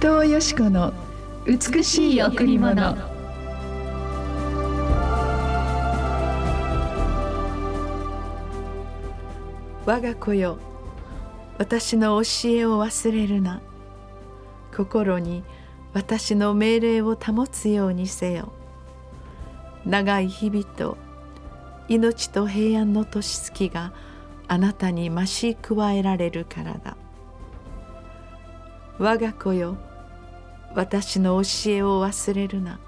藤よし子の美しい贈り物。我が子よ私の教えを忘れるな。心に私の命令を保つようにせよ。長い日々と命と平安の年月があなたに増し加えられるからだ。我が子よ私の教えを忘れるな。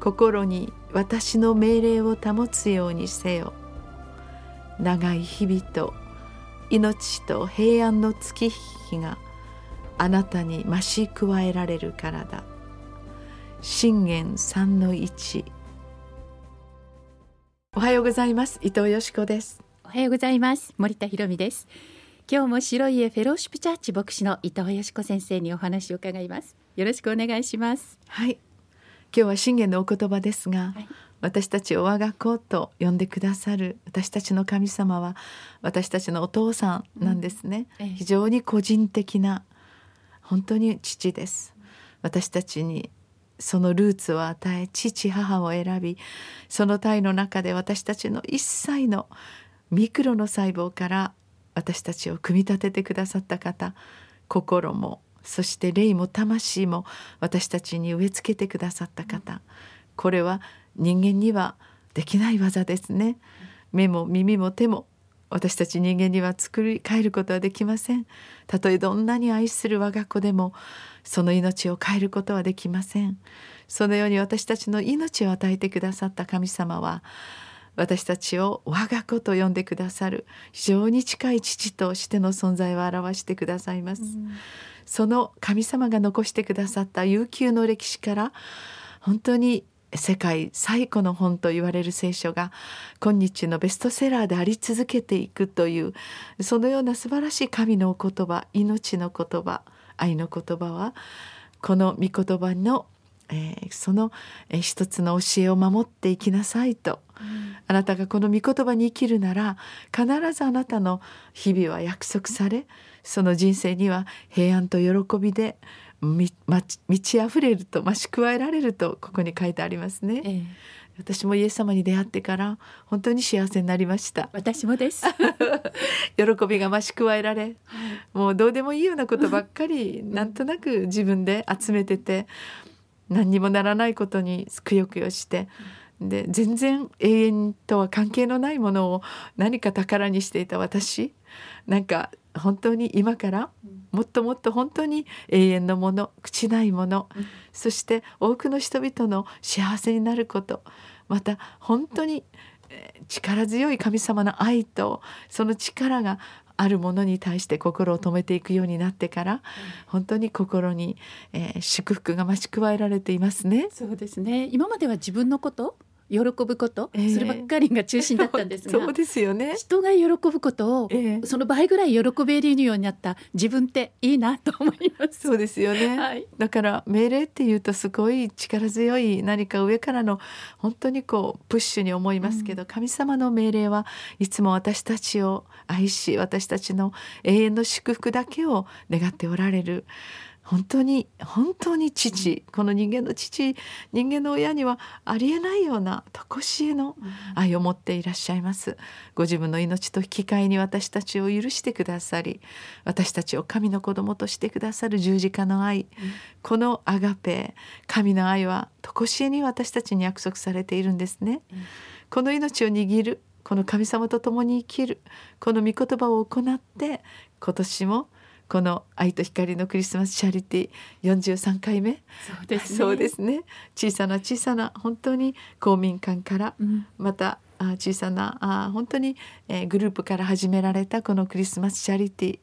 心に私の命令を保つようにせよ。長い日々と命と平安の月日があなたに増し加えられるからだ。信玄三の一。おはようございます。伊藤よしこです。おはようございます。森田博美です。今日も白い家フェローシップチャーチ牧師の伊藤よしこ先生にお話を伺います。よろしくお願いします。はい。今日は信玄のお言葉ですが、はい、私たちを我が子と呼んでくださる私たちの神様は私たちのお父さんなんですね、うん。ええ、非常に個人的な本当に父です。私たちにそのルーツを与え父母を選びその体の中で私たちの一切のミクロの細胞から私たちを組み立ててくださった方心もそして霊も魂も私たちに植え付けてくださった方これは人間にはできない技ですね。目も耳も手も私たち人間には作り変えることはできません。たとえどんなに愛する我が子でもその命を変えることはできません。そのように私たちの命を与えてくださった神様は私たちを我が子と呼んでくださる非常に近い父としての存在を表してくださいます、うん、その神様が残してくださった悠久の歴史から本当に世界最古の本と言われる聖書が今日のベストセラーであり続けていくというそのような素晴らしい神のお言葉命の言葉愛の言葉はこの御言葉の、えー、その、えー、一つの教えを守っていきなさいと、うん、あなたがこの御言葉に生きるなら必ずあなたの日々は約束されその人生には平安と喜びで満ち溢れると増し加えられるとここに書いてありますね。ええ、私もイエス様に出会ってから本当に幸せになりました。私もです。喜びが増し加えられ、はい、もうどうでもいいようなことばっかりなんとなく自分で集めてて何にもならないことにくよくよして、で全然永遠とは関係のないものを何か宝にしていた私。なんか本当に今からもっともっと本当に永遠のもの朽ちないもの、うん、そして多くの人々の幸せになること。また本当に力強い神様の愛とその力があるものに対して心を止めていくようになってから、うん、本当に心に、えー、祝福が増し加えられていますね。そうですね今までは自分のこと喜ぶこと、えー、そればっかりが中心だったんですが そうですよね。人が喜ぶことを、えー、その倍ぐらい喜べるようになった自分っていいなと思います。そうですよね、はい、だから命令っていうとすごい力強い何か上からの本当にこうプッシュに思いますけど、うん、神様の命令はいつも私たちを愛し私たちの永遠の祝福だけを願っておられる本当に本当に父この人間の父人間の親にはありえないような常しえの愛を持っていらっしゃいます。ご自分の命と引き換えに私たちを許してくださり私たちを神の子供としてくださる十字架の愛、このアガペ神の愛は常しえに私たちに約束されているんですね、この命を握るこの神様と共に生きるこの御言葉を行って今年もこの愛と光のクリスマスチャリティ43回目？そうですね。そうですね。小さな小さな本当に公民館から、うん、またあ小さなあ本当に、えー、グループから始められたこのクリスマスチャリティ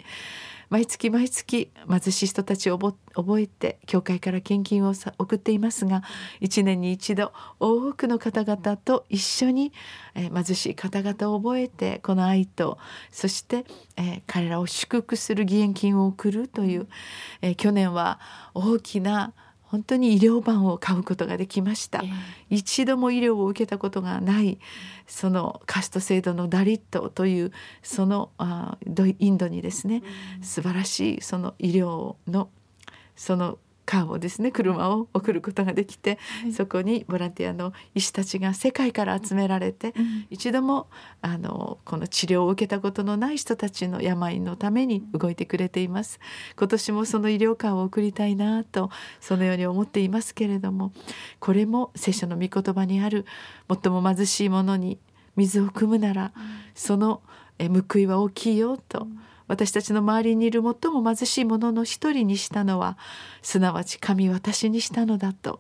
毎月毎月貧しい人たちを覚えて教会から献金を送っていますが1年に一度多くの方々と一緒に、え、貧しい方々を覚えてこの愛とそして、え、彼らを祝福する義援金を送るという、え、去年は大きな本当に医療版を買うことができました、えー、一度も医療を受けたことがないそのカスト制度のダリットというそのあインドにですね、うん、素晴らしいその医療のそのカーをですね車を送ることができて、はい、そこにボランティアの医師たちが世界から集められて、うん、一度もあのこの治療を受けたことのない人たちの病のために動いてくれています。今年もその医療カーを送りたいなとそのように思っていますけれどもこれも聖書の御言葉にある最も貧しい者に水を汲むなら、その報いは大きいよと。うん私たちの周りにいる最も貧しい者の一人にしたのはすなわち神私にしたのだと。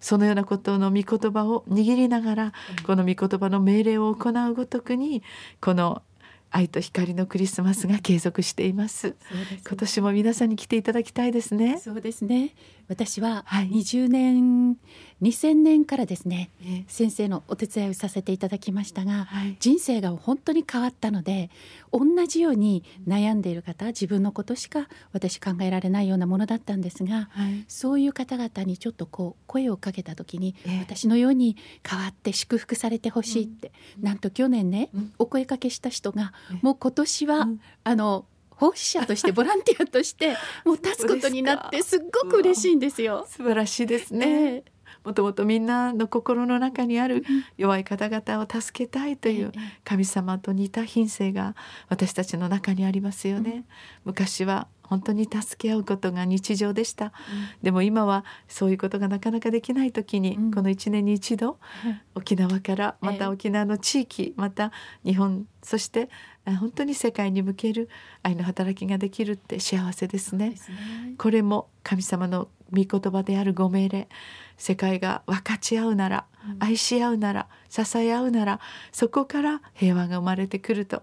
そのようなことの御言葉を握りながらこの御言葉の命令を行うごとくにこの愛と光のクリスマスが継続しています。今年も皆さんに来ていただきたいですね。そうですね。私は20年、はい、2000年からですね、先生のお手伝いをさせていただきましたが、はい、人生が本当に変わったので同じように悩んでいる方自分のことしか私考えられないようなものだったんですが、はい、そういう方々にちょっとこう声をかけた時に、えー、私のように変わって祝福されてほしいって、うん、なんと去年ね、うん、お声かけした人が、もう今年は、うん、あの奉仕者としてボランティアとしてもう立つことになってすっごく嬉しいんですよ。素晴らしいですね。えーもともとみんなの心の中にある弱い方々を助けたいという神様と似た品性が私たちの中にありますよね。昔は本当に助け合うことが日常でした、うん、でも今はそういうことがなかなかできない時に、うん、この1年に一度、沖縄からまた沖縄の地域、また日本そして本当に世界に向ける愛の働きができるって幸せですね。すね。これも神様の御言葉であるご命令世界が分かち合うなら、愛し合うなら支え合うならそこから平和が生まれてくると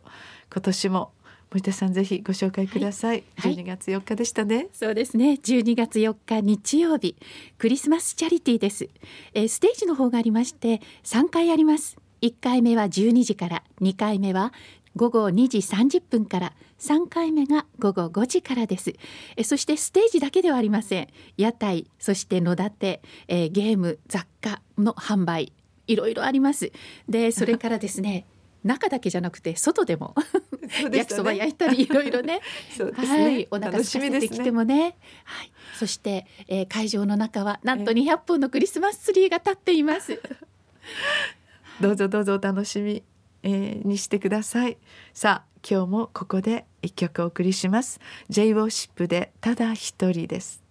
今年も森田さんぜひご紹介ください、はい、12月4日でしたね、そうですね。12月4日日曜日クリスマスチャリティーです、えー、ステージの方がありまして3回あります。1回目は12時から2回目は午後2時30分から3回目が午後5時からです。えそしてステージだけではありません。屋台そして野立て、えー、ゲーム雑貨の販売いろいろあります。で それからですね中だけじゃなくて外でもね、焼きそば焼いたりいろいろね。ね、はい、お腹空かせてきてもね、ね、はい、そして、えー、会場の中はなんと200本のクリスマスツリーが立っています。どうぞどうぞお楽しみ、えー、にしてください。さあ今日もここで一曲お送りします。J ウォーシップでただ一人です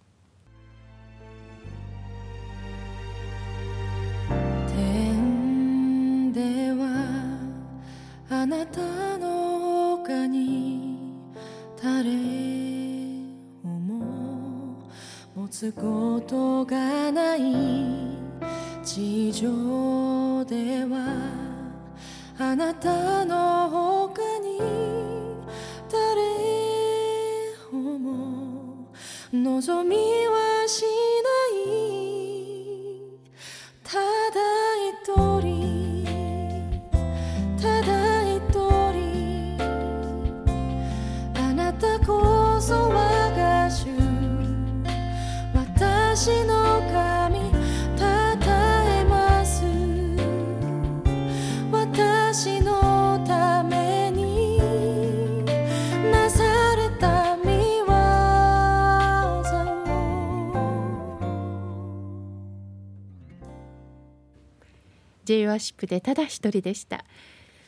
天では。あなたの他に誰をも持つことがない地上ではあなたの他に誰をも望みはしない。ワシップでただ一人でした。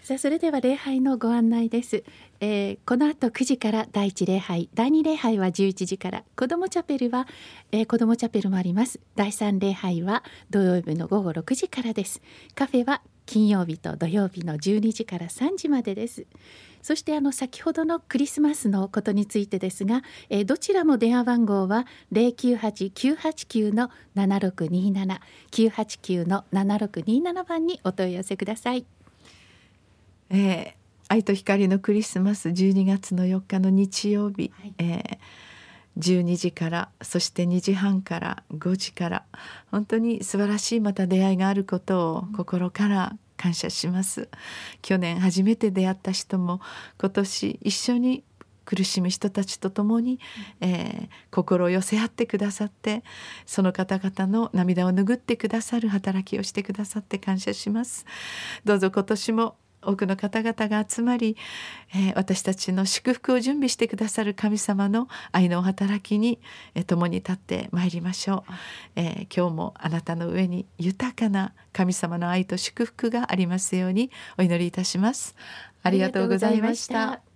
さあそれでは礼拝のご案内です、えー、この後9時から第一礼拝第二礼拝は11時から。子どもチャペルは、えー、子どもチャペルもあります。第三礼拝は土曜日の午後6時からです。カフェは金曜日と土曜日の12時から3時までです。そしてあの先ほどのクリスマスのことについてですが、えー、どちらも電話番号は098-989の7627 989の7627番にお問い合わせください。えー、愛と光のクリスマス12月の4日の日曜日、はい、えー12時からそして2時半から5時から本当に素晴らしいまた出会いがあることを心から感謝します。去年初めて出会った人も今年一緒に苦しむ人たちと共に、えー、心を寄せ合ってくださってその方々の涙を拭ってくださる働きをしてくださって感謝します。どうぞ今年も多くの方々が集まり、えー、私たちの祝福を準備してくださる神様の愛のお働きに、えー、共に立ってまいりましょう、えー、今日もあなたの上に豊かな神様の愛と祝福がありますようにお祈りいたします。ありがとうございました。